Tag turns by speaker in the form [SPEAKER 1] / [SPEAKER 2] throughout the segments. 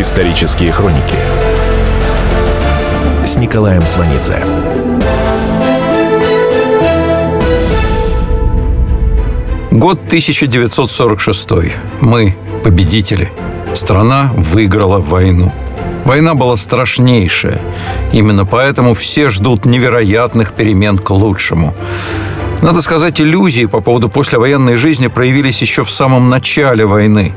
[SPEAKER 1] Исторические хроники с Николаем Сванидзе.
[SPEAKER 2] Год 1946. Мы победители. Страна выиграла войну. Война была страшнейшая. Именно поэтому все ждут невероятных перемен к лучшему. Надо сказать, иллюзии по поводу послевоенной жизни проявились еще в самом начале войны.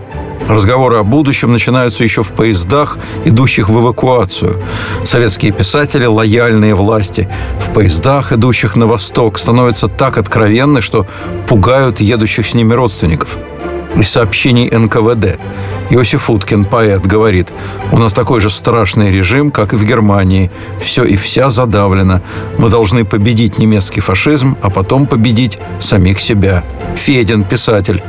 [SPEAKER 2] Разговоры о будущем начинаются еще в поездах, идущих в эвакуацию. Советские писатели, лояльные власти, в поездах, идущих на восток, становятся так откровенны, что пугают едущих с ними родственников – из сообщений НКВД. Иосиф Уткин, поэт, говорит, у нас такой же страшный режим, как и в Германии. Все и вся задавлено. Мы должны победить немецкий фашизм, а потом победить самих себя. Федин, писатель.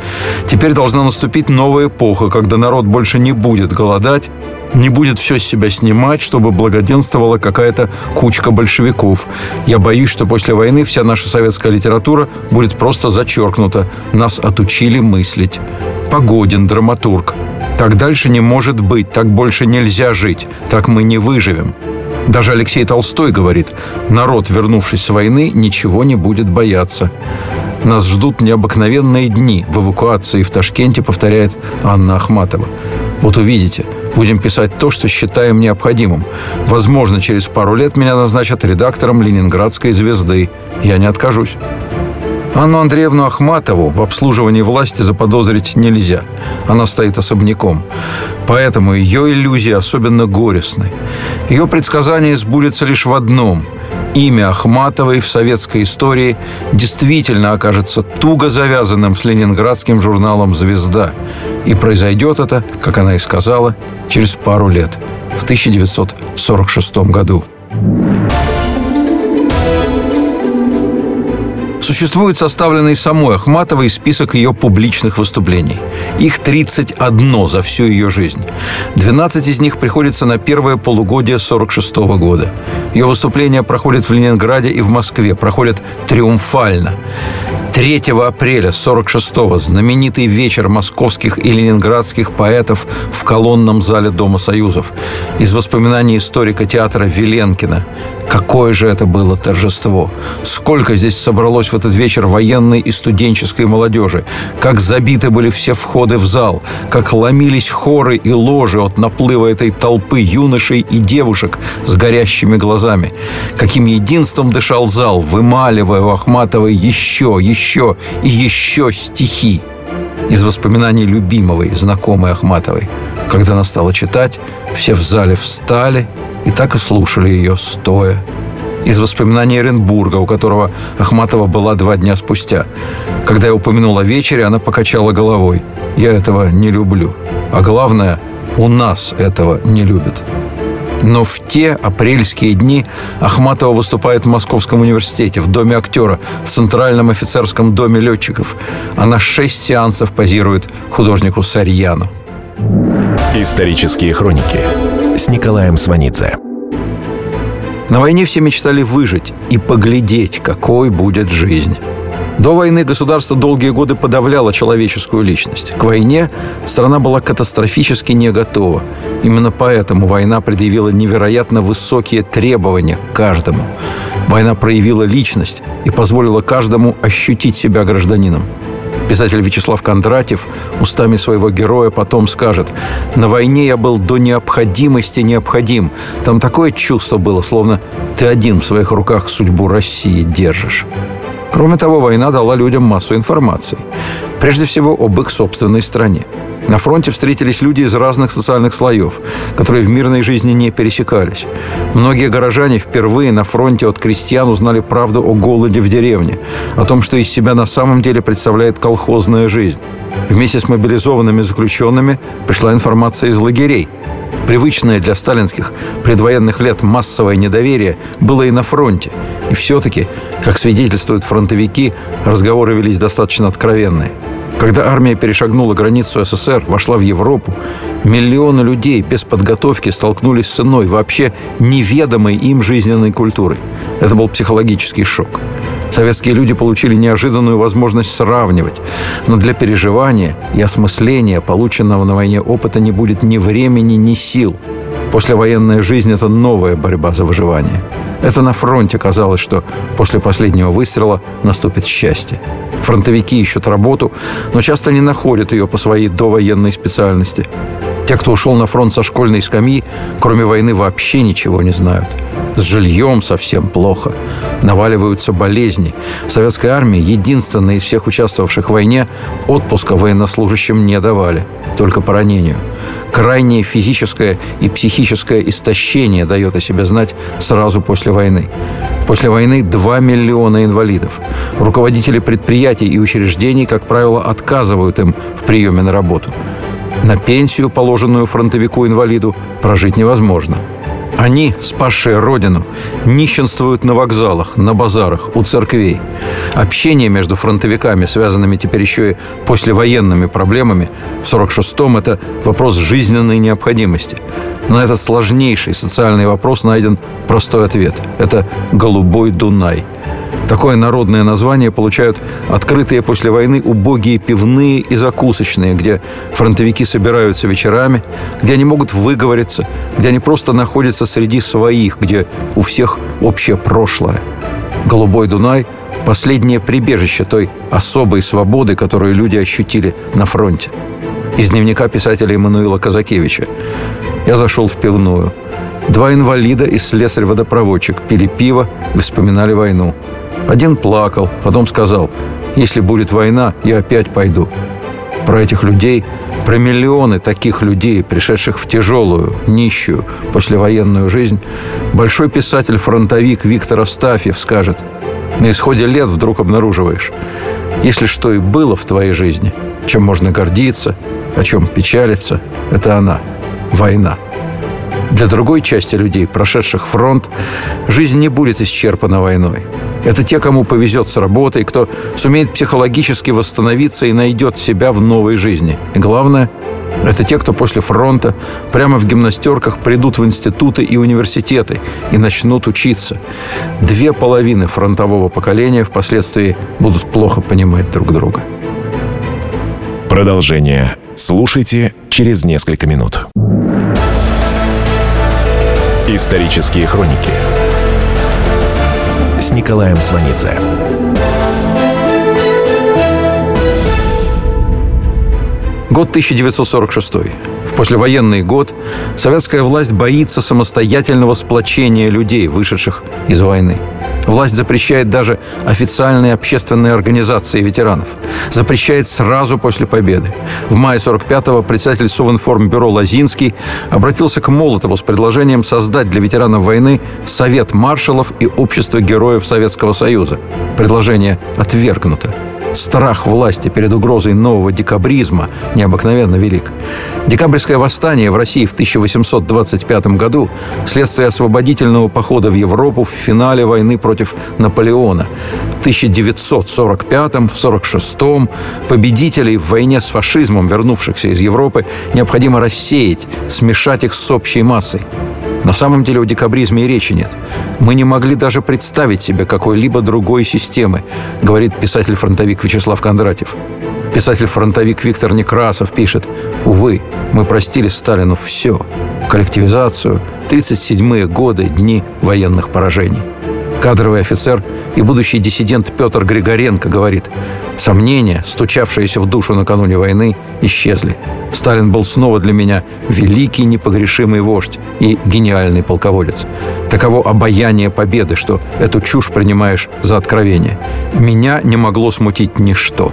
[SPEAKER 2] Теперь должна наступить новая эпоха, когда народ больше не будет голодать, не будет все с себя снимать, чтобы благоденствовала какая-то кучка большевиков. Я боюсь, что после войны вся наша советская литература будет просто зачеркнута. Нас отучили мыслить. Погодин, драматург. Так дальше не может быть, так больше нельзя жить, так мы не выживем. Даже Алексей Толстой говорит, народ, вернувшись с войны, ничего не будет бояться. Нас ждут необыкновенные дни. В эвакуации в Ташкенте, повторяет Анна Ахматова. Вот увидите – Будем писать то, что считаем необходимым. Возможно, через пару лет меня назначат редактором «Ленинградской звезды». Я не откажусь. Анну Андреевну Ахматову в обслуживании власти заподозрить нельзя. Она стоит особняком. Поэтому ее иллюзии особенно горестны. Ее предсказание сбудется лишь в одном – имя Ахматовой в советской истории действительно окажется туго завязанным с ленинградским журналом «Звезда». И произойдет это, как она и сказала, через пару лет, в 1946 году. Существует составленный самой Ахматовой список ее публичных выступлений. Их 31 за всю ее жизнь. 12 из них приходится на первое полугодие 46 года. Ее выступления проходят в Ленинграде и в Москве, проходят триумфально. 3 апреля 46-го знаменитый вечер московских и ленинградских поэтов в колонном зале Дома Союзов. Из воспоминаний историка театра Веленкина. Какое же это было торжество! Сколько здесь собралось в этот вечер военной и студенческой молодежи! Как забиты были все входы в зал! Как ломились хоры и ложи от наплыва этой толпы юношей и девушек с горящими глазами! Каким единством дышал зал, вымаливая у Ахматовой еще, еще и еще стихи! Из воспоминаний любимого знакомой Ахматовой. Когда она стала читать, все в зале встали и так и слушали ее стоя. Из воспоминаний Оренбурга, у которого Ахматова была два дня спустя. Когда я упомянул о вечере, она покачала головой. «Я этого не люблю. А главное, у нас этого не любят». Но в те апрельские дни Ахматова выступает в Московском университете, в Доме актера, в Центральном офицерском доме летчиков. Она шесть сеансов позирует художнику Сарьяну.
[SPEAKER 1] Исторические хроники с Николаем Сванидзе.
[SPEAKER 2] На войне все мечтали выжить и поглядеть, какой будет жизнь. До войны государство долгие годы подавляло человеческую личность. К войне страна была катастрофически не готова. Именно поэтому война предъявила невероятно высокие требования каждому. Война проявила личность и позволила каждому ощутить себя гражданином. Писатель Вячеслав Кондратьев устами своего героя потом скажет «На войне я был до необходимости необходим. Там такое чувство было, словно ты один в своих руках судьбу России держишь». Кроме того, война дала людям массу информации. Прежде всего, об их собственной стране. На фронте встретились люди из разных социальных слоев, которые в мирной жизни не пересекались. Многие горожане впервые на фронте от крестьян узнали правду о голоде в деревне, о том, что из себя на самом деле представляет колхозная жизнь. Вместе с мобилизованными заключенными пришла информация из лагерей. Привычное для сталинских предвоенных лет массовое недоверие было и на фронте. И все-таки, как свидетельствуют фронтовики, разговоры велись достаточно откровенные. Когда армия перешагнула границу СССР, вошла в Европу, миллионы людей без подготовки столкнулись с иной, вообще неведомой им жизненной культурой. Это был психологический шок. Советские люди получили неожиданную возможность сравнивать. Но для переживания и осмысления полученного на войне опыта не будет ни времени, ни сил. Послевоенная жизнь – это новая борьба за выживание. Это на фронте казалось, что после последнего выстрела наступит счастье. Фронтовики ищут работу, но часто не находят ее по своей довоенной специальности. Те, кто ушел на фронт со школьной скамьи, кроме войны вообще ничего не знают. С жильем совсем плохо. Наваливаются болезни. В советской армии, единственной из всех участвовавших в войне, отпуска военнослужащим не давали. Только по ранению. Крайнее физическое и психическое истощение дает о себе знать сразу после войны. После войны 2 миллиона инвалидов. Руководители предприятий и учреждений, как правило, отказывают им в приеме на работу. На пенсию, положенную фронтовику-инвалиду, прожить невозможно. Они, спасшие Родину, нищенствуют на вокзалах, на базарах, у церквей. Общение между фронтовиками, связанными теперь еще и послевоенными проблемами, в 46-м – это вопрос жизненной необходимости. На этот сложнейший социальный вопрос найден простой ответ – это «Голубой Дунай». Такое народное название получают открытые после войны убогие пивные и закусочные, где фронтовики собираются вечерами, где они могут выговориться, где они просто находятся среди своих, где у всех общее прошлое. Голубой Дунай – последнее прибежище той особой свободы, которую люди ощутили на фронте. Из дневника писателя Эммануила Казакевича. Я зашел в пивную. Два инвалида и слесарь-водопроводчик пили пиво и вспоминали войну. Один плакал, потом сказал, если будет война, я опять пойду. Про этих людей, про миллионы таких людей, пришедших в тяжелую, нищую, послевоенную жизнь, большой писатель-фронтовик Виктор Астафьев скажет, на исходе лет вдруг обнаруживаешь, если что и было в твоей жизни, чем можно гордиться, о чем печалиться, это она, война. Для другой части людей, прошедших фронт, жизнь не будет исчерпана войной. Это те, кому повезет с работой, кто сумеет психологически восстановиться и найдет себя в новой жизни. И главное, это те, кто после фронта прямо в гимнастерках придут в институты и университеты и начнут учиться. Две половины фронтового поколения впоследствии будут плохо понимать друг друга.
[SPEAKER 1] Продолжение слушайте через несколько минут. Исторические хроники с Николаем Сванидзе.
[SPEAKER 2] Год 1946. В послевоенный год советская власть боится самостоятельного сплочения людей, вышедших из войны. Власть запрещает даже официальные общественные организации ветеранов. Запрещает сразу после победы. В мае 45-го председатель Совинформбюро Лазинский обратился к Молотову с предложением создать для ветеранов войны Совет маршалов и Общество героев Советского Союза. Предложение отвергнуто. Страх власти перед угрозой нового декабризма необыкновенно велик. Декабрьское восстание в России в 1825 году – следствие освободительного похода в Европу в финале войны против Наполеона. В 1945-46 победителей в войне с фашизмом, вернувшихся из Европы, необходимо рассеять, смешать их с общей массой. На самом деле о декабризме и речи нет. Мы не могли даже представить себе какой-либо другой системы, говорит писатель-фронтовик Вячеслав Кондратьев. Писатель-фронтовик Виктор Некрасов пишет, «Увы, мы простили Сталину все. Коллективизацию, 37-е годы, дни военных поражений». Кадровый офицер и будущий диссидент Петр Григоренко говорит, сомнения, стучавшиеся в душу накануне войны, исчезли. Сталин был снова для меня великий непогрешимый вождь и гениальный полководец. Таково обаяние победы, что эту чушь принимаешь за откровение. Меня не могло смутить ничто.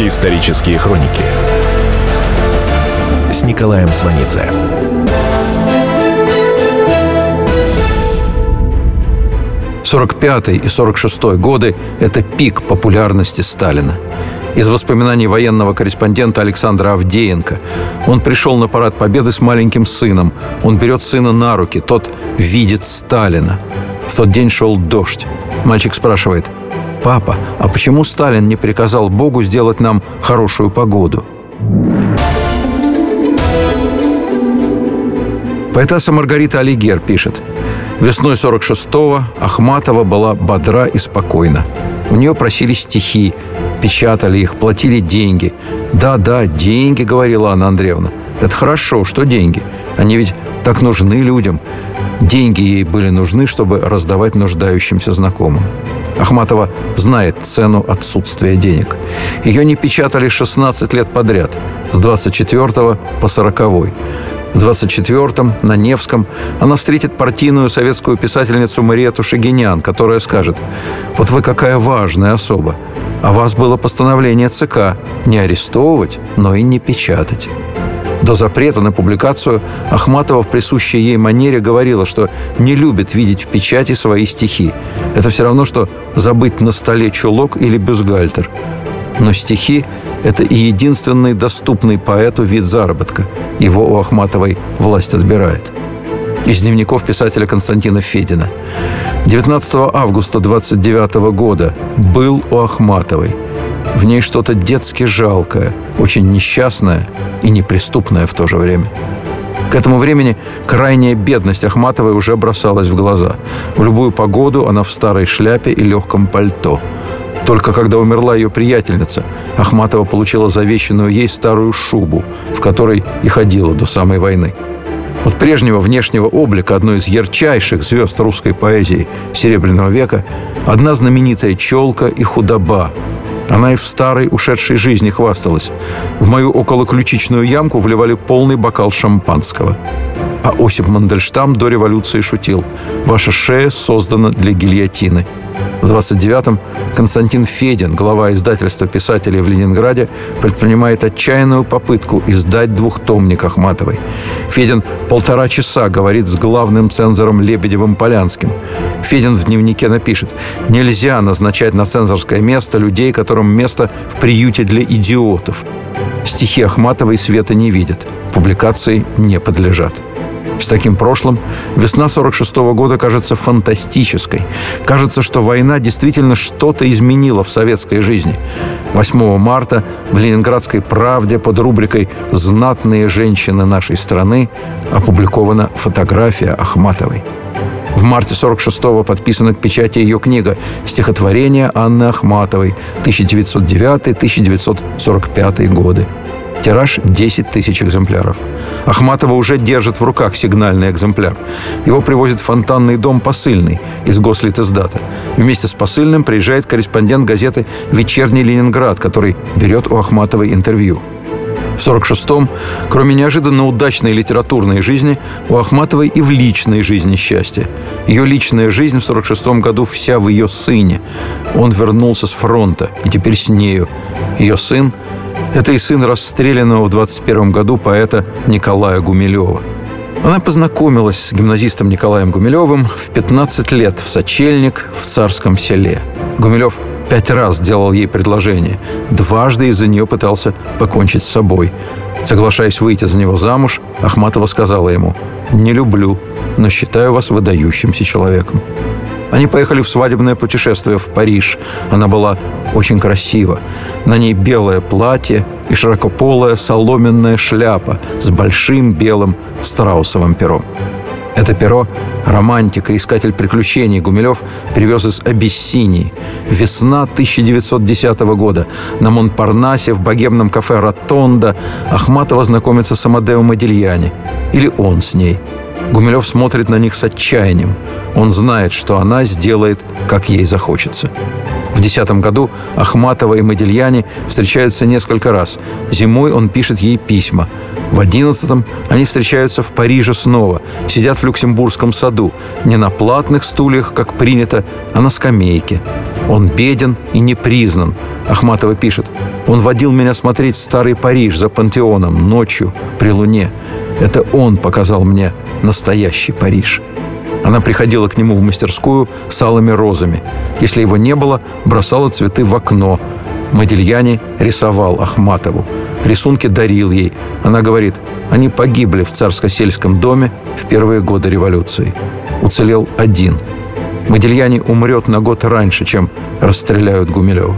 [SPEAKER 1] Исторические хроники с Николаем Сванидзе.
[SPEAKER 2] Сорок пятый и сорок шестой годы – это пик популярности Сталина. Из воспоминаний военного корреспондента Александра Авдеенко. Он пришел на парад Победы с маленьким сыном. Он берет сына на руки. Тот видит Сталина. В тот день шел дождь. Мальчик спрашивает, «Папа, а почему Сталин не приказал Богу сделать нам хорошую погоду?» Поэтесса Маргарита Алигер пишет – Весной 46-го Ахматова была бодра и спокойна. У нее просили стихи, печатали их, платили деньги. «Да-да, деньги», — говорила Анна Андреевна. «Это хорошо, что деньги? Они ведь так нужны людям». Деньги ей были нужны, чтобы раздавать нуждающимся знакомым. Ахматова знает цену отсутствия денег. Ее не печатали 16 лет подряд, с 24 по 40. В 24-м на Невском она встретит партийную советскую писательницу Мариету Шагинян, которая скажет «Вот вы какая важная особа, а вас было постановление ЦК не арестовывать, но и не печатать». До запрета на публикацию Ахматова в присущей ей манере говорила, что не любит видеть в печати свои стихи. Это все равно, что забыть на столе чулок или бюстгальтер. Но стихи – это и единственный доступный поэту вид заработка. Его у Ахматовой власть отбирает. Из дневников писателя Константина Федина. 19 августа 29 года был у Ахматовой. В ней что-то детски жалкое, очень несчастное и неприступное в то же время. К этому времени крайняя бедность Ахматовой уже бросалась в глаза. В любую погоду она в старой шляпе и легком пальто – только когда умерла ее приятельница, Ахматова получила завещанную ей старую шубу, в которой и ходила до самой войны. От прежнего внешнего облика одной из ярчайших звезд русской поэзии Серебряного века одна знаменитая челка и худоба. Она и в старой ушедшей жизни хвасталась. В мою околоключичную ямку вливали полный бокал шампанского. А Осип Мандельштам до революции шутил «Ваша шея создана для гильотины». В 29-м Константин Федин, глава издательства писателей в Ленинграде, предпринимает отчаянную попытку издать двухтомник Ахматовой. Федин полтора часа говорит с главным цензором Лебедевым-Полянским. Федин в дневнике напишет «Нельзя назначать на цензорское место людей, которым место в приюте для идиотов». Стихи Ахматовой света не видят, публикации не подлежат. С таким прошлым весна 46 -го года кажется фантастической. Кажется, что война действительно что-то изменила в советской жизни. 8 марта в Ленинградской «Правде» под рубрикой «Знатные женщины нашей страны» опубликована фотография Ахматовой. В марте 46-го подписана к печати ее книга «Стихотворение Анны Ахматовой» 1909-1945 годы. Тираж 10 тысяч экземпляров. Ахматова уже держит в руках сигнальный экземпляр. Его привозит в фонтанный дом посыльный из Гослитиздата. Вместе с посыльным приезжает корреспондент газеты «Вечерний Ленинград», который берет у Ахматовой интервью. В 46-м, кроме неожиданно удачной литературной жизни, у Ахматовой и в личной жизни счастье. Ее личная жизнь в 46-м году вся в ее сыне. Он вернулся с фронта, и теперь с нею. Ее сын – это и сын расстрелянного в 21 году поэта Николая Гумилева. Она познакомилась с гимназистом Николаем Гумилевым в 15 лет в Сочельник в Царском селе. Гумилев пять раз делал ей предложение. Дважды из-за нее пытался покончить с собой. Соглашаясь выйти за него замуж, Ахматова сказала ему «Не люблю, но считаю вас выдающимся человеком». Они поехали в свадебное путешествие в Париж. Она была очень красива. На ней белое платье и широкополая соломенная шляпа с большим белым страусовым пером. Это перо романтика, искатель приключений Гумилев привез из Абиссинии. Весна 1910 года. На Монпарнасе в богемном кафе «Ротонда» Ахматова знакомится с Амадео Модильяни. Или он с ней – Гумилев смотрит на них с отчаянием. Он знает, что она сделает, как ей захочется. В 2010 году Ахматова и Модельяне встречаются несколько раз. Зимой он пишет ей письма. В 11 они встречаются в Париже снова, сидят в Люксембургском саду, не на платных стульях, как принято, а на скамейке. Он беден и не признан. Ахматова пишет. Он водил меня смотреть старый Париж за пантеоном ночью при луне. Это он показал мне настоящий Париж. Она приходила к нему в мастерскую с алыми розами. Если его не было, бросала цветы в окно. Модельяне рисовал Ахматову. Рисунки дарил ей. Она говорит, они погибли в царско-сельском доме в первые годы революции. Уцелел один. Модельяне умрет на год раньше, чем расстреляют Гумилева.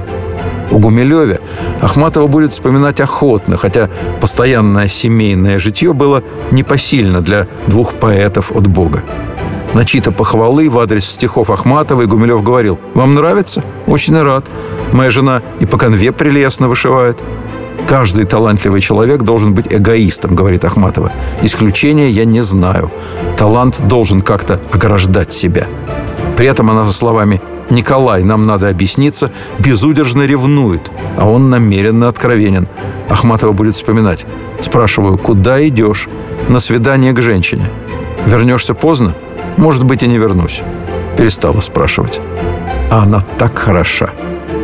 [SPEAKER 2] У Гумилеве Ахматова будет вспоминать охотно, хотя постоянное семейное житье было непосильно для двух поэтов от Бога. Начита похвалы в адрес стихов Ахматовой Гумилев говорил «Вам нравится? Очень рад. Моя жена и по конве прелестно вышивает». «Каждый талантливый человек должен быть эгоистом», — говорит Ахматова. «Исключения я не знаю. Талант должен как-то ограждать себя». При этом она за словами «Николай, нам надо объясниться», безудержно ревнует, а он намеренно откровенен. Ахматова будет вспоминать. Спрашиваю, куда идешь? На свидание к женщине. Вернешься поздно? Может быть, и не вернусь. Перестала спрашивать. А она так хороша.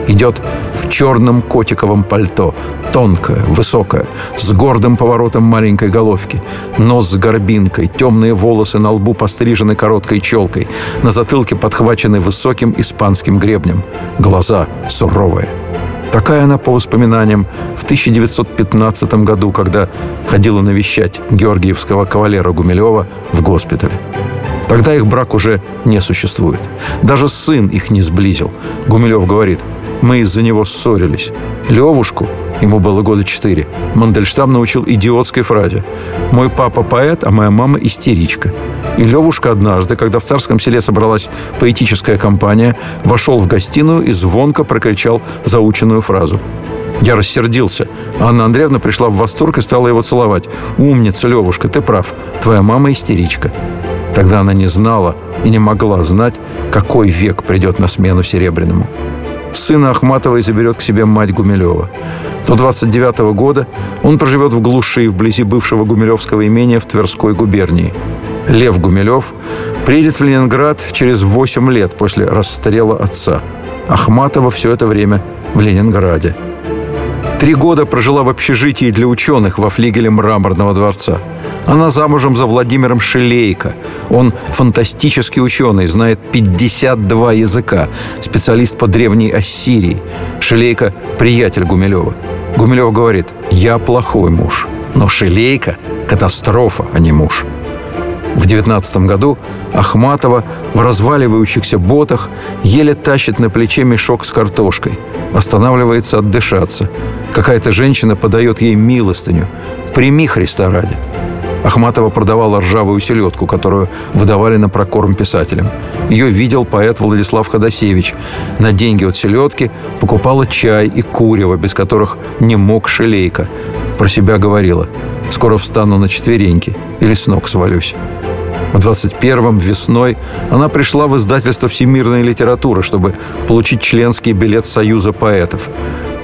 [SPEAKER 2] Идет в черном котиковом пальто, тонкая, высокая, с гордым поворотом маленькой головки, нос с горбинкой, темные волосы на лбу пострижены короткой челкой, на затылке подхвачены высоким испанским гребнем, глаза суровые. Такая она, по воспоминаниям, в 1915 году, когда ходила навещать георгиевского кавалера Гумилева в госпитале. Тогда их брак уже не существует. Даже сын их не сблизил. Гумилев говорит, мы из-за него ссорились. Левушку, ему было года четыре, Мандельштам научил идиотской фразе. «Мой папа поэт, а моя мама истеричка». И Левушка однажды, когда в царском селе собралась поэтическая компания, вошел в гостиную и звонко прокричал заученную фразу. Я рассердился. Анна Андреевна пришла в восторг и стала его целовать. «Умница, Левушка, ты прав. Твоя мама истеричка». Тогда она не знала и не могла знать, какой век придет на смену Серебряному. Сына Ахматовой заберет к себе мать Гумилева. До 29 -го года он проживет в глуши вблизи бывшего гумилевского имения в Тверской губернии. Лев Гумилев приедет в Ленинград через 8 лет после расстрела отца. Ахматова все это время в Ленинграде. Три года прожила в общежитии для ученых во флигеле Мраморного дворца. Она замужем за Владимиром Шелейко. Он фантастический ученый, знает 52 языка, специалист по древней Ассирии. Шелейко – приятель Гумилева. Гумилев говорит, я плохой муж, но Шелейко – катастрофа, а не муж. В 19 году Ахматова в разваливающихся ботах еле тащит на плече мешок с картошкой. Останавливается отдышаться. Какая-то женщина подает ей милостыню. «Прими Христа ради». Ахматова продавала ржавую селедку, которую выдавали на прокорм писателям. Ее видел поэт Владислав Ходосевич. На деньги от селедки покупала чай и курево, без которых не мог шелейка. Про себя говорила «Скоро встану на четвереньки или с ног свалюсь». В 21-м весной она пришла в издательство «Всемирная литература», чтобы получить членский билет Союза поэтов.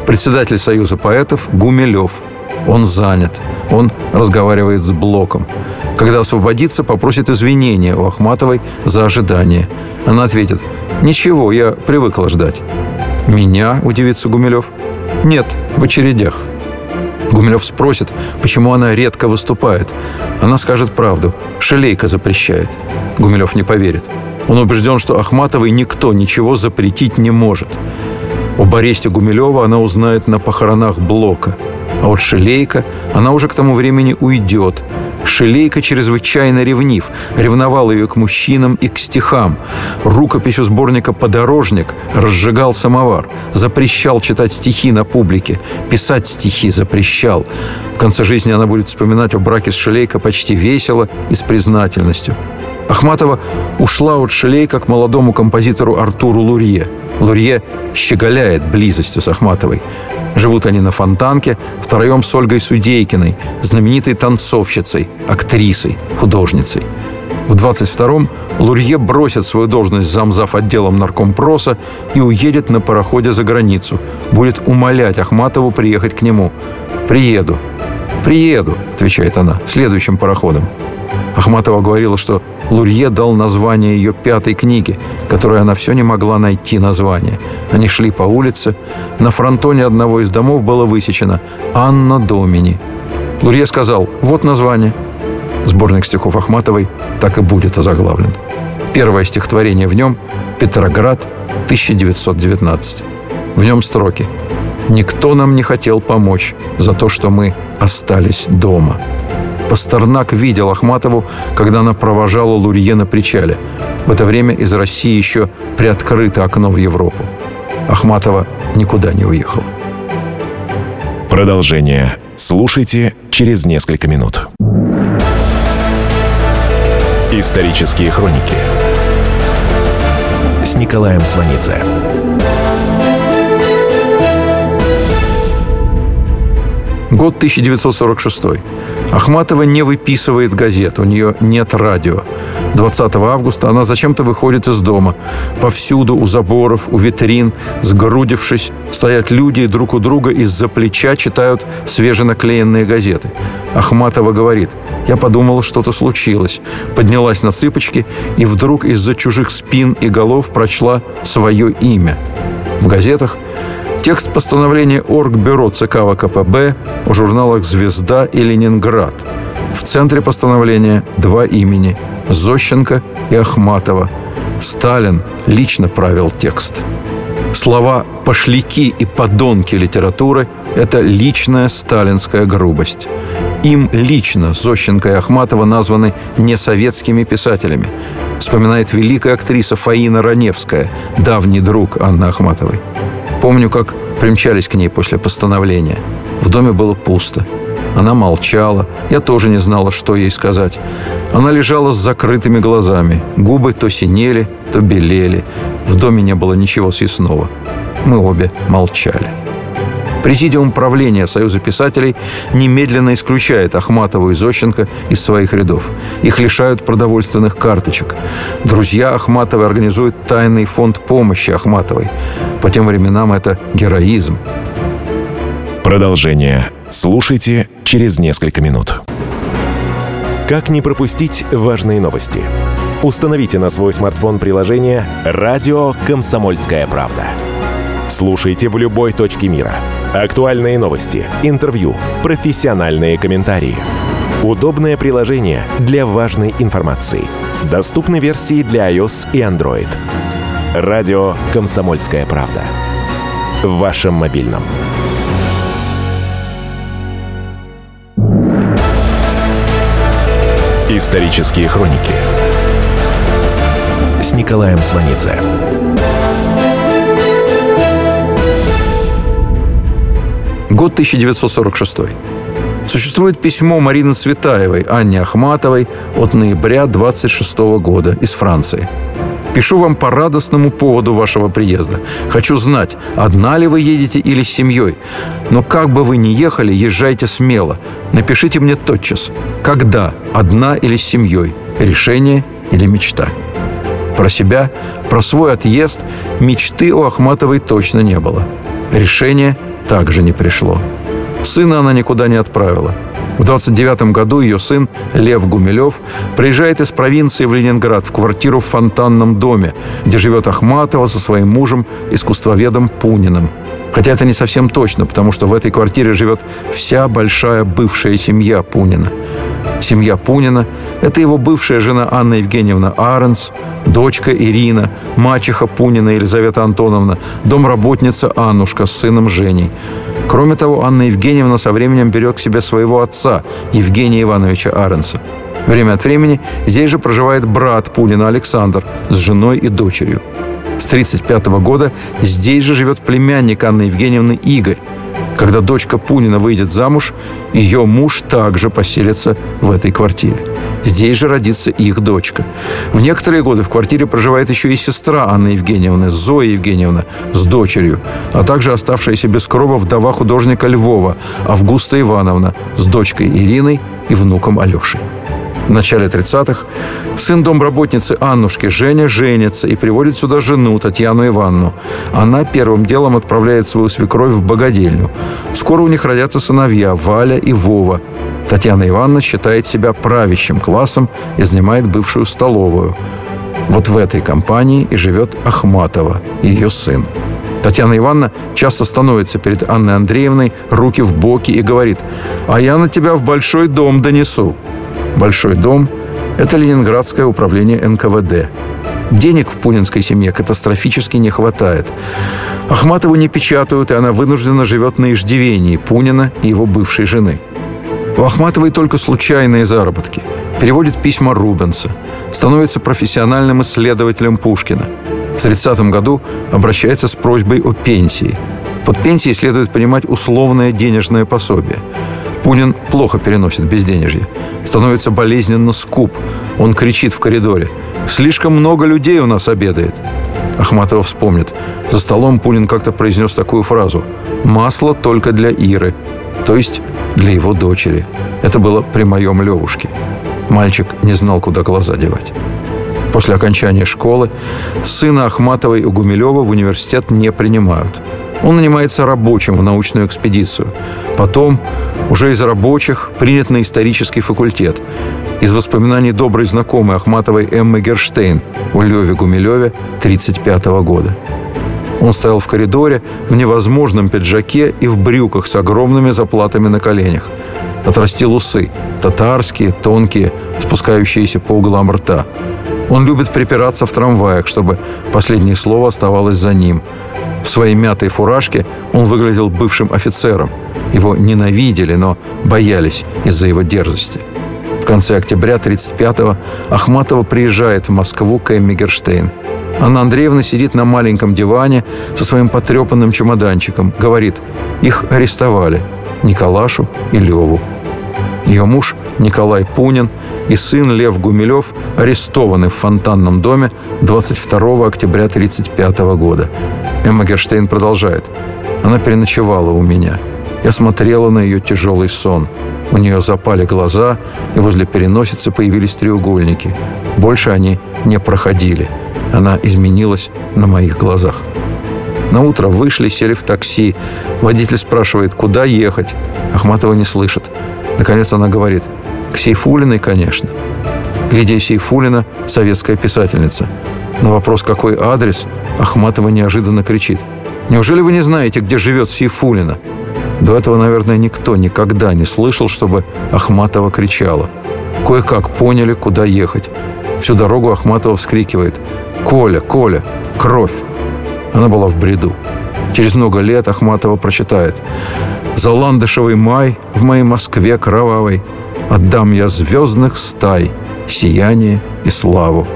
[SPEAKER 2] Председатель Союза поэтов Гумилев. Он занят. Он разговаривает с Блоком. Когда освободится, попросит извинения у Ахматовой за ожидание. Она ответит «Ничего, я привыкла ждать». «Меня?» – удивится Гумилев. «Нет, в очередях». Гумилев спросит, почему она редко выступает. Она скажет правду. Шелейка запрещает. Гумилев не поверит. Он убежден, что Ахматовой никто ничего запретить не может. Об аресте Гумилева она узнает на похоронах Блока. А вот Шелейка, она уже к тому времени уйдет. Шелейка чрезвычайно ревнив, ревновал ее к мужчинам и к стихам. Рукописью сборника «Подорожник» разжигал самовар, запрещал читать стихи на публике, писать стихи запрещал. В конце жизни она будет вспоминать о браке с Шелейко почти весело и с признательностью. Ахматова ушла от Шелейка к молодому композитору Артуру Лурье. Лурье щеголяет близостью с Ахматовой. Живут они на Фонтанке втроем с Ольгой Судейкиной, знаменитой танцовщицей, актрисой, художницей. В 22-м Лурье бросит свою должность замзав отделом наркомпроса и уедет на пароходе за границу. Будет умолять Ахматову приехать к нему. «Приеду». «Приеду», — отвечает она, — «следующим пароходом». Ахматова говорила, что Лурье дал название ее пятой книги, которой она все не могла найти название. Они шли по улице. На фронтоне одного из домов было высечено «Анна Домини». Лурье сказал «Вот название». Сборник стихов Ахматовой так и будет озаглавлен. Первое стихотворение в нем «Петроград, 1919». В нем строки «Никто нам не хотел помочь за то, что мы остались дома». Пастернак видел Ахматову, когда она провожала Лурье на причале. В это время из России еще приоткрыто окно в Европу. Ахматова никуда не уехала.
[SPEAKER 1] Продолжение слушайте через несколько минут. Исторические хроники с Николаем Сванидзе.
[SPEAKER 2] Год 1946. Ахматова не выписывает газет, у нее нет радио. 20 августа она зачем-то выходит из дома. Повсюду, у заборов, у витрин, сгрудившись, стоят люди и друг у друга из-за плеча читают свеженаклеенные газеты. Ахматова говорит, я подумала, что-то случилось. Поднялась на цыпочки и вдруг из-за чужих спин и голов прочла свое имя. В газетах Текст постановления Оргбюро ЦК ВКПБ о журналах «Звезда» и «Ленинград». В центре постановления два имени – Зощенко и Ахматова. Сталин лично правил текст. Слова «пошляки» и «подонки» литературы – это личная сталинская грубость. Им лично Зощенко и Ахматова названы несоветскими писателями. Вспоминает великая актриса Фаина Раневская, давний друг Анны Ахматовой. Помню, как примчались к ней после постановления. В доме было пусто. Она молчала. Я тоже не знала, что ей сказать. Она лежала с закрытыми глазами. Губы то синели, то белели. В доме не было ничего съестного. Мы обе молчали. Президиум правления Союза писателей немедленно исключает Ахматову и Зощенко из своих рядов. Их лишают продовольственных карточек. Друзья Ахматовой организуют тайный фонд помощи Ахматовой. По тем временам это героизм.
[SPEAKER 1] Продолжение слушайте через несколько минут.
[SPEAKER 3] Как не пропустить важные новости? Установите на свой смартфон приложение «Радио Комсомольская правда». Слушайте в любой точке мира – Актуальные новости, интервью, профессиональные комментарии. Удобное приложение для важной информации. Доступны версии для iOS и Android. Радио «Комсомольская правда». В вашем мобильном.
[SPEAKER 1] Исторические хроники с Николаем Сванидзе.
[SPEAKER 2] Год 1946. Существует письмо Марины Цветаевой Анне Ахматовой от ноября 26 года из Франции. Пишу вам по радостному поводу вашего приезда. Хочу знать, одна ли вы едете или с семьей. Но как бы вы ни ехали, езжайте смело. Напишите мне тотчас, когда, одна или с семьей, решение или мечта. Про себя, про свой отъезд мечты у Ахматовой точно не было. Решение – также не пришло. Сына она никуда не отправила. В 29 году ее сын Лев Гумилев приезжает из провинции в Ленинград в квартиру в фонтанном доме, где живет Ахматова со своим мужем, искусствоведом Пуниным. Хотя это не совсем точно, потому что в этой квартире живет вся большая бывшая семья Пунина. Семья Пунина – это его бывшая жена Анна Евгеньевна Аренс, дочка Ирина, мачеха Пунина Елизавета Антоновна, домработница Аннушка с сыном Женей. Кроме того, Анна Евгеньевна со временем берет к себе своего отца, Евгения Ивановича Аренса. Время от времени здесь же проживает брат Пунина Александр с женой и дочерью. С 1935 года здесь же живет племянник Анны Евгеньевны Игорь, когда дочка Пунина выйдет замуж, ее муж также поселится в этой квартире. Здесь же родится их дочка. В некоторые годы в квартире проживает еще и сестра Анны Евгеньевны, Зоя Евгеньевна, с дочерью, а также оставшаяся без крова вдова художника Львова, Августа Ивановна, с дочкой Ириной и внуком Алешей. В начале 30-х сын домработницы Аннушки Женя женится и приводит сюда жену Татьяну Ивановну. Она первым делом отправляет свою свекровь в богадельню. Скоро у них родятся сыновья Валя и Вова. Татьяна Ивановна считает себя правящим классом и занимает бывшую столовую. Вот в этой компании и живет Ахматова, ее сын. Татьяна Ивановна часто становится перед Анной Андреевной, руки в боки и говорит «А я на тебя в большой дом донесу». Большой дом – это Ленинградское управление НКВД. Денег в пунинской семье катастрофически не хватает. Ахматову не печатают, и она вынуждена живет на иждивении Пунина и его бывшей жены. У Ахматовой только случайные заработки. Переводит письма Рубенса. Становится профессиональным исследователем Пушкина. В 30 году обращается с просьбой о пенсии. Под пенсией следует понимать условное денежное пособие. Пунин плохо переносит безденежье. Становится болезненно скуп. Он кричит в коридоре. «Слишком много людей у нас обедает». Ахматова вспомнит. За столом Пунин как-то произнес такую фразу «Масло только для Иры», то есть для его дочери. Это было при моем Левушке. Мальчик не знал, куда глаза девать. После окончания школы сына Ахматовой у Гумилева в университет не принимают. Он нанимается рабочим в научную экспедицию. Потом, уже из рабочих, принят на исторический факультет. Из воспоминаний доброй знакомой Ахматовой Эммы Герштейн у Леве Гумилеве 1935 года. Он стоял в коридоре в невозможном пиджаке и в брюках с огромными заплатами на коленях. Отрастил усы, татарские, тонкие, спускающиеся по углам рта. Он любит припираться в трамваях, чтобы последнее слово оставалось за ним. В своей мятой фуражке он выглядел бывшим офицером. Его ненавидели, но боялись из-за его дерзости. В конце октября 1935-го Ахматова приезжает в Москву к Эмми Герштейн. Анна Андреевна сидит на маленьком диване со своим потрепанным чемоданчиком. Говорит, их арестовали. Николашу и Леву. Ее муж Николай Пунин и сын Лев Гумилев арестованы в фонтанном доме 22 октября 1935 года. Эмма Герштейн продолжает. Она переночевала у меня. Я смотрела на ее тяжелый сон. У нее запали глаза, и возле переносицы появились треугольники. Больше они не проходили. Она изменилась на моих глазах. На утро вышли, сели в такси. Водитель спрашивает, куда ехать. Ахматова не слышит. Наконец она говорит, к Сейфулиной, конечно. Лидия Сейфулина – советская писательница. На вопрос, какой адрес, Ахматова неожиданно кричит. «Неужели вы не знаете, где живет Сейфулина?» До этого, наверное, никто никогда не слышал, чтобы Ахматова кричала. Кое-как поняли, куда ехать. Всю дорогу Ахматова вскрикивает «Коля, Коля, кровь!» Она была в бреду. Через много лет Ахматова прочитает «За ландышевый май в моей Москве кровавой Отдам я звездных стай Сияние и славу».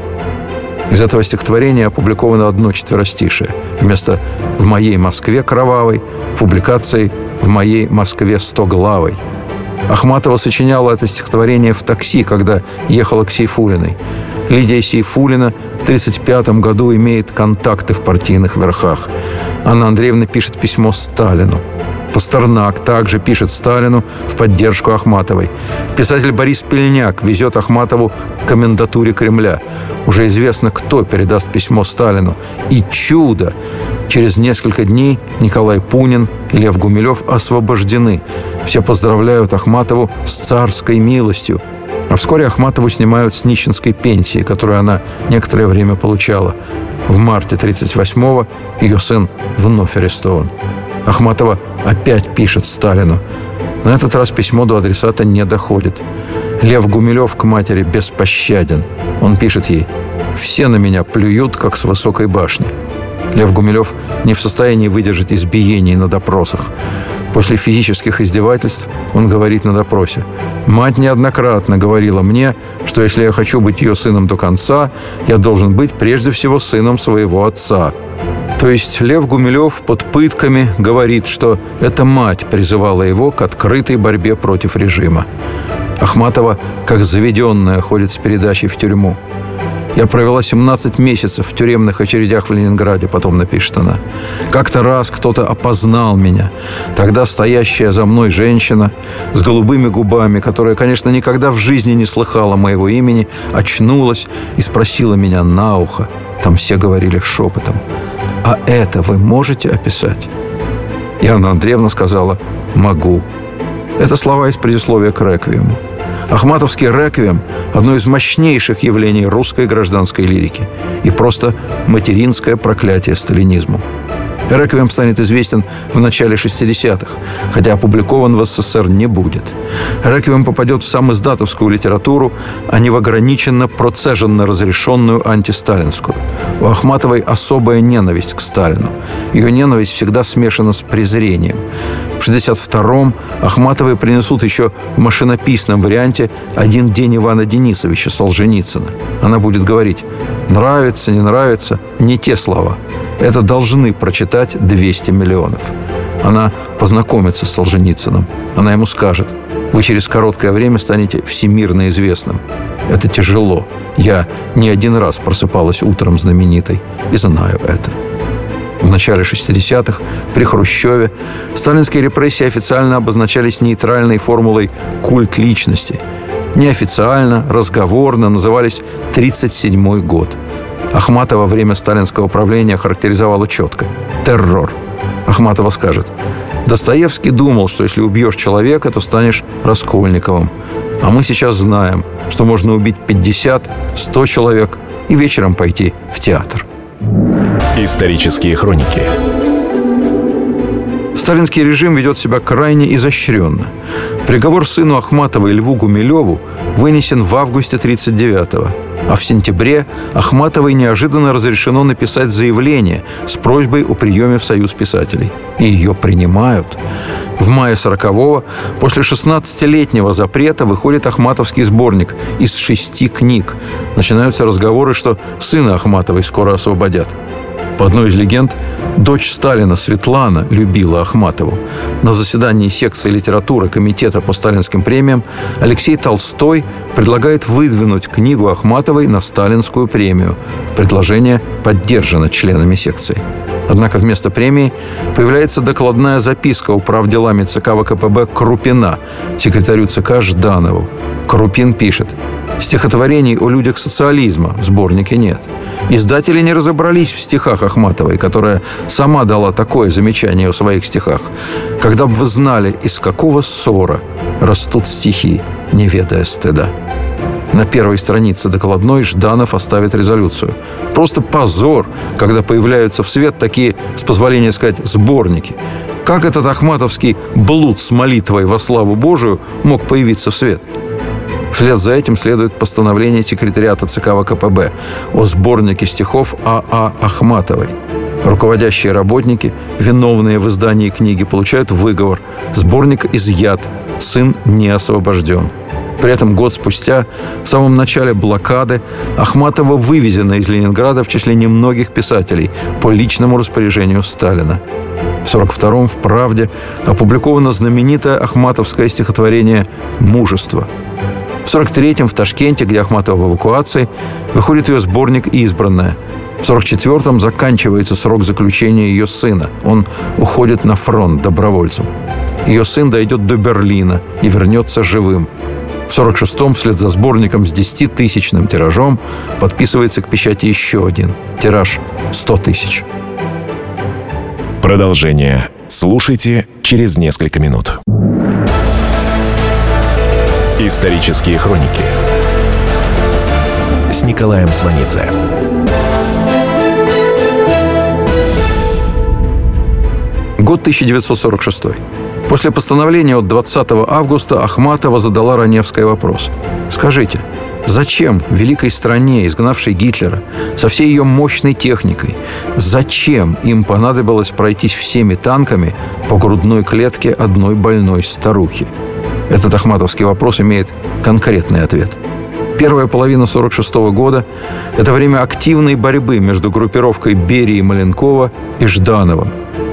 [SPEAKER 2] Из этого стихотворения опубликовано одно четверостишее. Вместо «В моей Москве кровавой» публикацией «В моей Москве стоглавой». Ахматова сочиняла это стихотворение в такси, когда ехала к Сейфулиной. Лидия Сейфулина в 1935 году имеет контакты в партийных верхах. Анна Андреевна пишет письмо Сталину. Пастернак также пишет Сталину в поддержку Ахматовой. Писатель Борис Пельняк везет Ахматову к комендатуре Кремля. Уже известно, кто передаст письмо Сталину. И чудо! Через несколько дней Николай Пунин и Лев Гумилев освобождены. Все поздравляют Ахматову с царской милостью. А вскоре Ахматову снимают с нищенской пенсии, которую она некоторое время получала. В марте 1938-го ее сын вновь арестован. Ахматова опять пишет Сталину. На этот раз письмо до адресата не доходит. Лев Гумилев к матери беспощаден. Он пишет ей «Все на меня плюют, как с высокой башни». Лев Гумилев не в состоянии выдержать избиений на допросах. После физических издевательств он говорит на допросе. «Мать неоднократно говорила мне, что если я хочу быть ее сыном до конца, я должен быть прежде всего сыном своего отца». То есть Лев Гумилев под пытками говорит, что эта мать призывала его к открытой борьбе против режима. Ахматова, как заведенная, ходит с передачей в тюрьму. Я провела 17 месяцев в тюремных очередях в Ленинграде, потом напишет она. Как-то раз кто-то опознал меня. Тогда стоящая за мной женщина с голубыми губами, которая, конечно, никогда в жизни не слыхала моего имени, очнулась и спросила меня на ухо. Там все говорили шепотом. «А это вы можете описать?» И Анна Андреевна сказала «Могу». Это слова из предисловия к «Реквиему». Ахматовский «Реквием» – одно из мощнейших явлений русской гражданской лирики и просто материнское проклятие сталинизму. «Реквием» станет известен в начале 60-х, хотя опубликован в СССР не будет. «Реквием» попадет в сам издатовскую литературу, а не в ограниченно процеженно разрешенную антисталинскую. У Ахматовой особая ненависть к Сталину. Ее ненависть всегда смешана с презрением. В 62-м Ахматовой принесут еще в машинописном варианте «Один день Ивана Денисовича» Солженицына. Она будет говорить «нравится, не нравится» – не те слова. Это должны прочитать 200 миллионов. Она познакомится с Солженицыным. Она ему скажет «Вы через короткое время станете всемирно известным». Это тяжело. Я не один раз просыпалась утром знаменитой и знаю это в начале 60-х при Хрущеве сталинские репрессии официально обозначались нейтральной формулой «культ личности». Неофициально, разговорно назывались «37-й год». Ахматова во время сталинского правления характеризовала четко – террор. Ахматова скажет Достоевский думал, что если убьешь человека, то станешь Раскольниковым. А мы сейчас знаем, что можно убить 50, 100 человек и вечером пойти в театр.
[SPEAKER 1] Исторические хроники
[SPEAKER 2] Сталинский режим ведет себя крайне изощренно. Приговор сыну Ахматова и Льву Гумилеву вынесен в августе 1939-го. А в сентябре Ахматовой неожиданно разрешено написать заявление с просьбой о приеме в Союз писателей. И ее принимают. В мае 40-го, после 16-летнего запрета, выходит Ахматовский сборник из шести книг. Начинаются разговоры, что сына Ахматовой скоро освободят. По одной из легенд, дочь Сталина Светлана любила Ахматову. На заседании секции литературы Комитета по сталинским премиям Алексей Толстой предлагает выдвинуть книгу Ахматовой на сталинскую премию. Предложение поддержано членами секции. Однако вместо премии появляется докладная записка управ делами ЦК ВКПБ Крупина, секретарю ЦК Жданову. Крупин пишет Стихотворений о людях социализма в сборнике нет. Издатели не разобрались в стихах Ахматовой, которая сама дала такое замечание о своих стихах. Когда бы вы знали, из какого ссора растут стихи, не ведая стыда. На первой странице докладной Жданов оставит резолюцию. Просто позор, когда появляются в свет такие, с позволения сказать, сборники. Как этот ахматовский блуд с молитвой во славу Божию мог появиться в свет? Вслед за этим следует постановление секретариата ЦК ВКПБ о сборнике стихов А.А. А. Ахматовой. Руководящие работники, виновные в издании книги, получают выговор. Сборник изъят. Сын не освобожден. При этом год спустя, в самом начале блокады, Ахматова вывезена из Ленинграда в числе немногих писателей по личному распоряжению Сталина. В 1942-м в «Правде» опубликовано знаменитое ахматовское стихотворение «Мужество». В 43-м в Ташкенте, где Ахматова в эвакуации, выходит ее сборник «Избранная». В 44-м заканчивается срок заключения ее сына. Он уходит на фронт добровольцем. Ее сын дойдет до Берлина и вернется живым. В 46-м вслед за сборником с 10-тысячным тиражом подписывается к печати еще один. Тираж 100 тысяч.
[SPEAKER 1] Продолжение слушайте через несколько минут. Исторические хроники с Николаем Сванидзе.
[SPEAKER 2] Год 1946. После постановления от 20 августа Ахматова задала Раневская вопрос. «Скажите, зачем великой стране, изгнавшей Гитлера, со всей ее мощной техникой, зачем им понадобилось пройтись всеми танками по грудной клетке одной больной старухи?» Этот ахматовский вопрос имеет конкретный ответ. Первая половина 1946 года – это время активной борьбы между группировкой Берии Маленкова и Ждановым.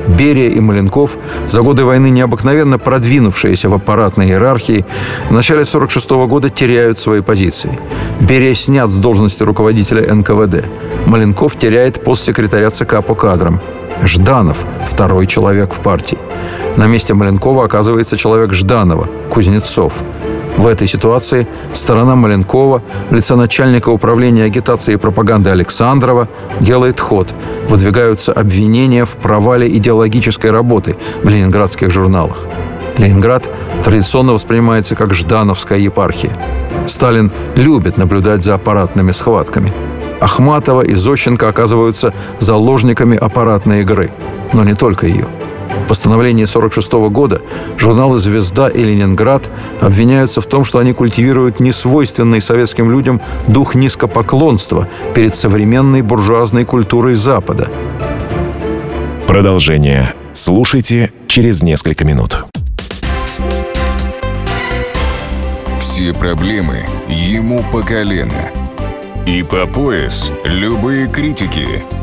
[SPEAKER 2] Берия и Маленков, за годы войны необыкновенно продвинувшиеся в аппаратной иерархии, в начале 1946 года теряют свои позиции. Берия снят с должности руководителя НКВД. Маленков теряет пост секретаря ЦК по кадрам. Жданов – второй человек в партии. На месте Маленкова оказывается человек Жданова – Кузнецов. В этой ситуации сторона Маленкова в лице начальника управления агитации и пропаганды Александрова делает ход. Выдвигаются обвинения в провале идеологической работы в ленинградских журналах. Ленинград традиционно воспринимается как Ждановская епархия. Сталин любит наблюдать за аппаратными схватками. Ахматова и Зощенко оказываются заложниками аппаратной игры. Но не только ее – в постановлении 1946 года журналы «Звезда» и «Ленинград» обвиняются в том, что они культивируют несвойственный советским людям дух низкопоклонства перед современной буржуазной культурой Запада.
[SPEAKER 1] Продолжение слушайте через несколько минут.
[SPEAKER 4] Все проблемы ему по колено. И по пояс любые критики –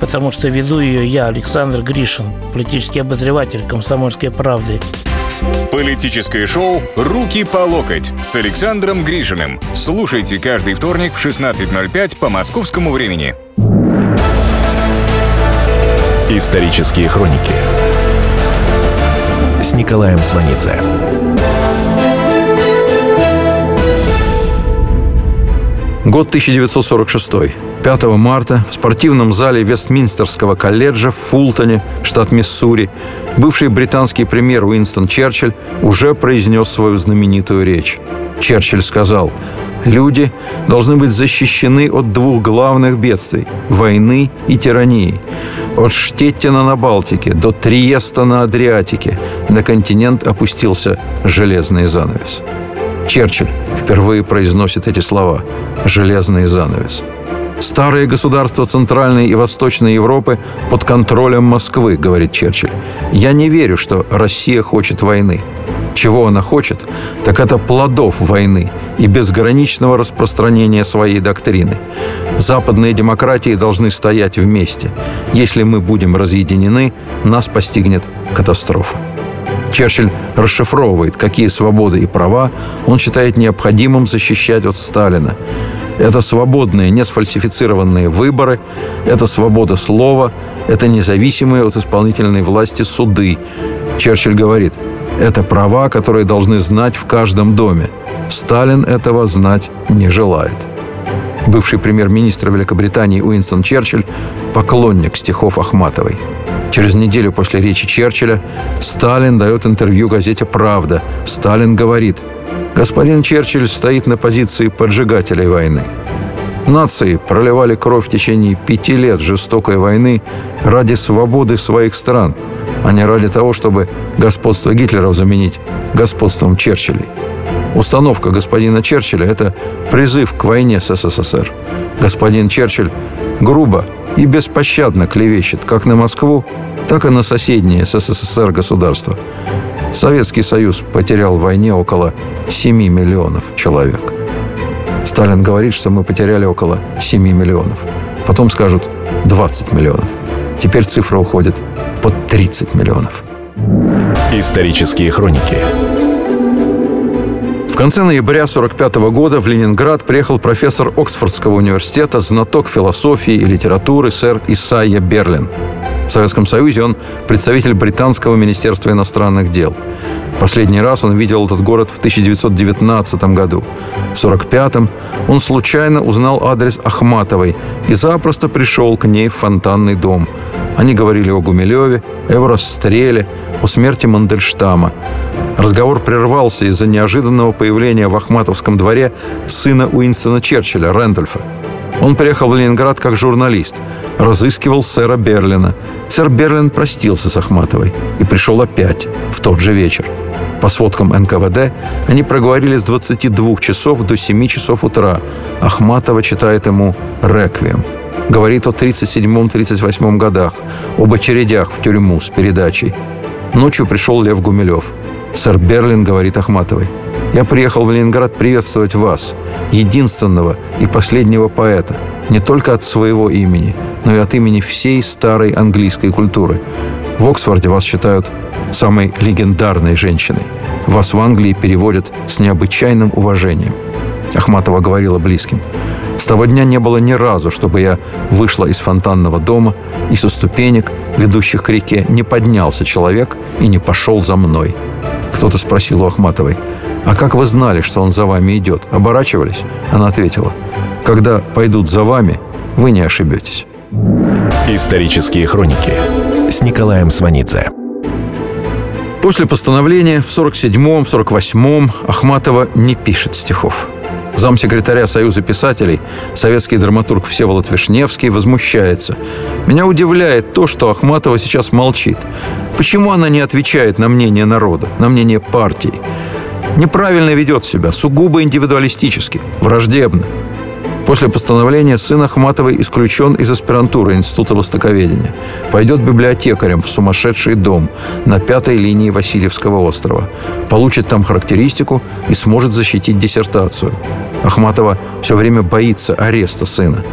[SPEAKER 5] потому что веду ее я, Александр Гришин, политический обозреватель «Комсомольской правды».
[SPEAKER 4] Политическое шоу «Руки по локоть» с Александром Гришиным. Слушайте каждый вторник в 16.05 по московскому времени.
[SPEAKER 1] Исторические хроники с Николаем Сванидзе.
[SPEAKER 2] Год 1946. 5 марта в спортивном зале Вестминстерского колледжа в Фултоне, штат Миссури, бывший британский премьер Уинстон Черчилль уже произнес свою знаменитую речь. Черчилль сказал, «Люди должны быть защищены от двух главных бедствий – войны и тирании. От Штеттина на Балтике до Триеста на Адриатике на континент опустился железный занавес». Черчилль впервые произносит эти слова «железный занавес». Старые государства Центральной и Восточной Европы под контролем Москвы, говорит Черчилль. Я не верю, что Россия хочет войны. Чего она хочет, так это плодов войны и безграничного распространения своей доктрины. Западные демократии должны стоять вместе. Если мы будем разъединены, нас постигнет катастрофа. Черчилль расшифровывает, какие свободы и права он считает необходимым защищать от Сталина. Это свободные, не сфальсифицированные выборы, это свобода слова, это независимые от исполнительной власти суды. Черчилль говорит, это права, которые должны знать в каждом доме. Сталин этого знать не желает. Бывший премьер-министр Великобритании Уинстон Черчилль – поклонник стихов Ахматовой. Через неделю после речи Черчилля Сталин дает интервью газете «Правда». Сталин говорит, господин Черчилль стоит на позиции поджигателей войны. Нации проливали кровь в течение пяти лет жестокой войны ради свободы своих стран, а не ради того, чтобы господство Гитлеров заменить господством Черчиллей. Установка господина Черчилля – это призыв к войне с СССР. Господин Черчилль грубо и беспощадно клевещет как на Москву, так и на соседние СССР государства. Советский Союз потерял в войне около 7 миллионов человек. Сталин говорит, что мы потеряли около 7 миллионов. Потом скажут 20 миллионов. Теперь цифра уходит под 30 миллионов.
[SPEAKER 1] Исторические хроники
[SPEAKER 2] конце ноября 1945 года в Ленинград приехал профессор Оксфордского университета, знаток философии и литературы сэр Исайя Берлин. В Советском Союзе он представитель британского министерства иностранных дел. Последний раз он видел этот город в 1919 году. В 1945 он случайно узнал адрес Ахматовой и запросто пришел к ней в фонтанный дом. Они говорили о Гумилеве, о расстреле, о смерти Мандельштама. Разговор прервался из-за неожиданного появления в Ахматовском дворе сына Уинстона Черчилля, Рэндольфа. Он приехал в Ленинград как журналист, разыскивал сэра Берлина. Сэр Берлин простился с Ахматовой и пришел опять в тот же вечер. По сводкам НКВД они проговорили с 22 часов до 7 часов утра. Ахматова читает ему «Реквием». Говорит о 37-38 годах, об очередях в тюрьму с передачей. Ночью пришел Лев Гумилев. Сэр Берлин говорит Ахматовой. «Я приехал в Ленинград приветствовать вас, единственного и последнего поэта, не только от своего имени, но и от имени всей старой английской культуры. В Оксфорде вас считают самой легендарной женщиной. Вас в Англии переводят с необычайным уважением. Ахматова говорила близким. С того дня не было ни разу, чтобы я вышла из фонтанного дома, и со ступенек, ведущих к реке, не поднялся человек и не пошел за мной. Кто-то спросил у Ахматовой, «А как вы знали, что он за вами идет? Оборачивались?» Она ответила, «Когда пойдут за вами, вы не ошибетесь».
[SPEAKER 3] Исторические хроники с Николаем Сванидзе.
[SPEAKER 2] После постановления в 47-м, 48-м Ахматова не пишет стихов. Замсекретаря Союза писателей, советский драматург Всеволод Вишневский возмущается. «Меня удивляет то, что Ахматова сейчас молчит. Почему она не отвечает на мнение народа, на мнение партии? Неправильно ведет себя, сугубо индивидуалистически, враждебно. После постановления сын Ахматовой исключен из аспирантуры Института Востоковедения. Пойдет библиотекарем в сумасшедший дом на пятой линии Васильевского острова. Получит там характеристику и сможет защитить диссертацию. Ахматова все время боится ареста сына.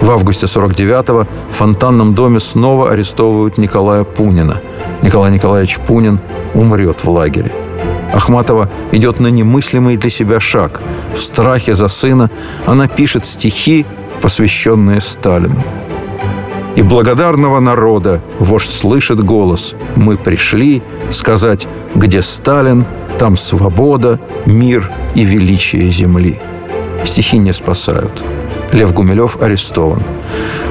[SPEAKER 2] В августе 49-го в фонтанном доме снова арестовывают Николая Пунина. Николай Николаевич Пунин умрет в лагере. Ахматова идет на немыслимый для себя шаг. В страхе за сына она пишет стихи, посвященные Сталину. И благодарного народа вождь слышит голос «Мы пришли сказать, где Сталин, там свобода, мир и величие земли». Стихи не спасают. Лев Гумилев арестован.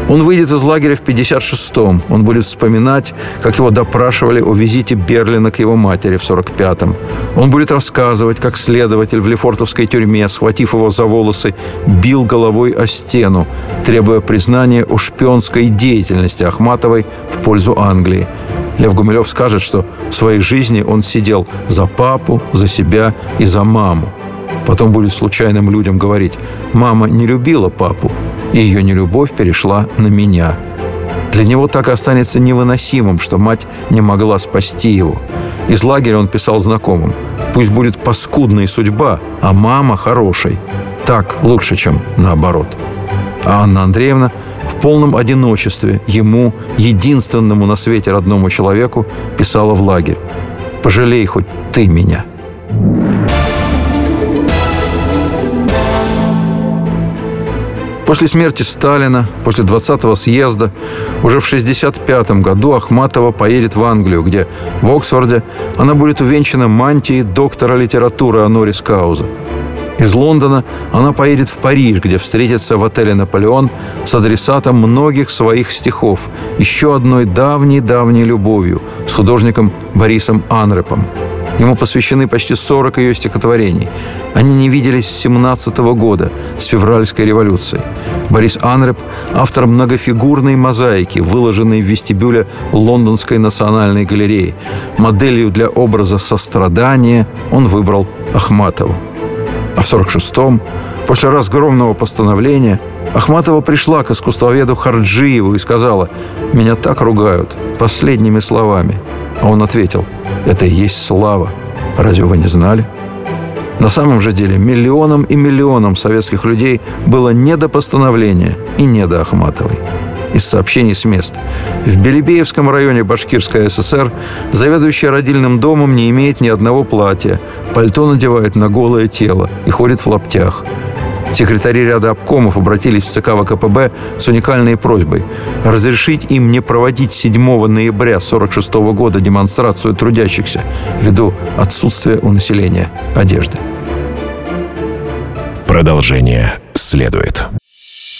[SPEAKER 2] Он выйдет из лагеря в 56-м. Он будет вспоминать, как его допрашивали о визите Берлина к его матери в 45-м. Он будет рассказывать, как следователь в Лефортовской тюрьме, схватив его за волосы, бил головой о стену, требуя признания о шпионской деятельности Ахматовой в пользу Англии. Лев Гумилев скажет, что в своей жизни он сидел за папу, за себя и за маму. Потом будет случайным людям говорить «мама не любила папу, и ее нелюбовь перешла на меня». Для него так останется невыносимым, что мать не могла спасти его. Из лагеря он писал знакомым «Пусть будет паскудная судьба, а мама хорошей. Так лучше, чем наоборот». А Анна Андреевна в полном одиночестве ему, единственному на свете родному человеку, писала в лагерь «Пожалей хоть ты меня». После смерти Сталина, после 20-го съезда, уже в 65 году Ахматова поедет в Англию, где в Оксфорде она будет увенчана мантией доктора литературы Анорис Кауза. Из Лондона она поедет в Париж, где встретится в отеле «Наполеон» с адресатом многих своих стихов, еще одной давней-давней любовью с художником Борисом Анрепом – Ему посвящены почти 40 ее стихотворений. Они не виделись с 17 года, с февральской революции. Борис Анреп – автор многофигурной мозаики, выложенной в вестибюле Лондонской национальной галереи. Моделью для образа сострадания он выбрал Ахматову. А в 46-м, после разгромного постановления, Ахматова пришла к искусствоведу Харджиеву и сказала «Меня так ругают» последними словами. А он ответил – это и есть слава. Разве вы не знали? На самом же деле миллионам и миллионам советских людей было не до постановления и не до Ахматовой. Из сообщений с мест. В Белебеевском районе Башкирской ССР заведующая родильным домом не имеет ни одного платья, пальто надевает на голое тело и ходит в лаптях. Секретари ряда обкомов обратились в ЦК ВКПБ с уникальной просьбой разрешить им не проводить 7 ноября 1946 года демонстрацию трудящихся ввиду отсутствия у населения одежды.
[SPEAKER 3] Продолжение следует.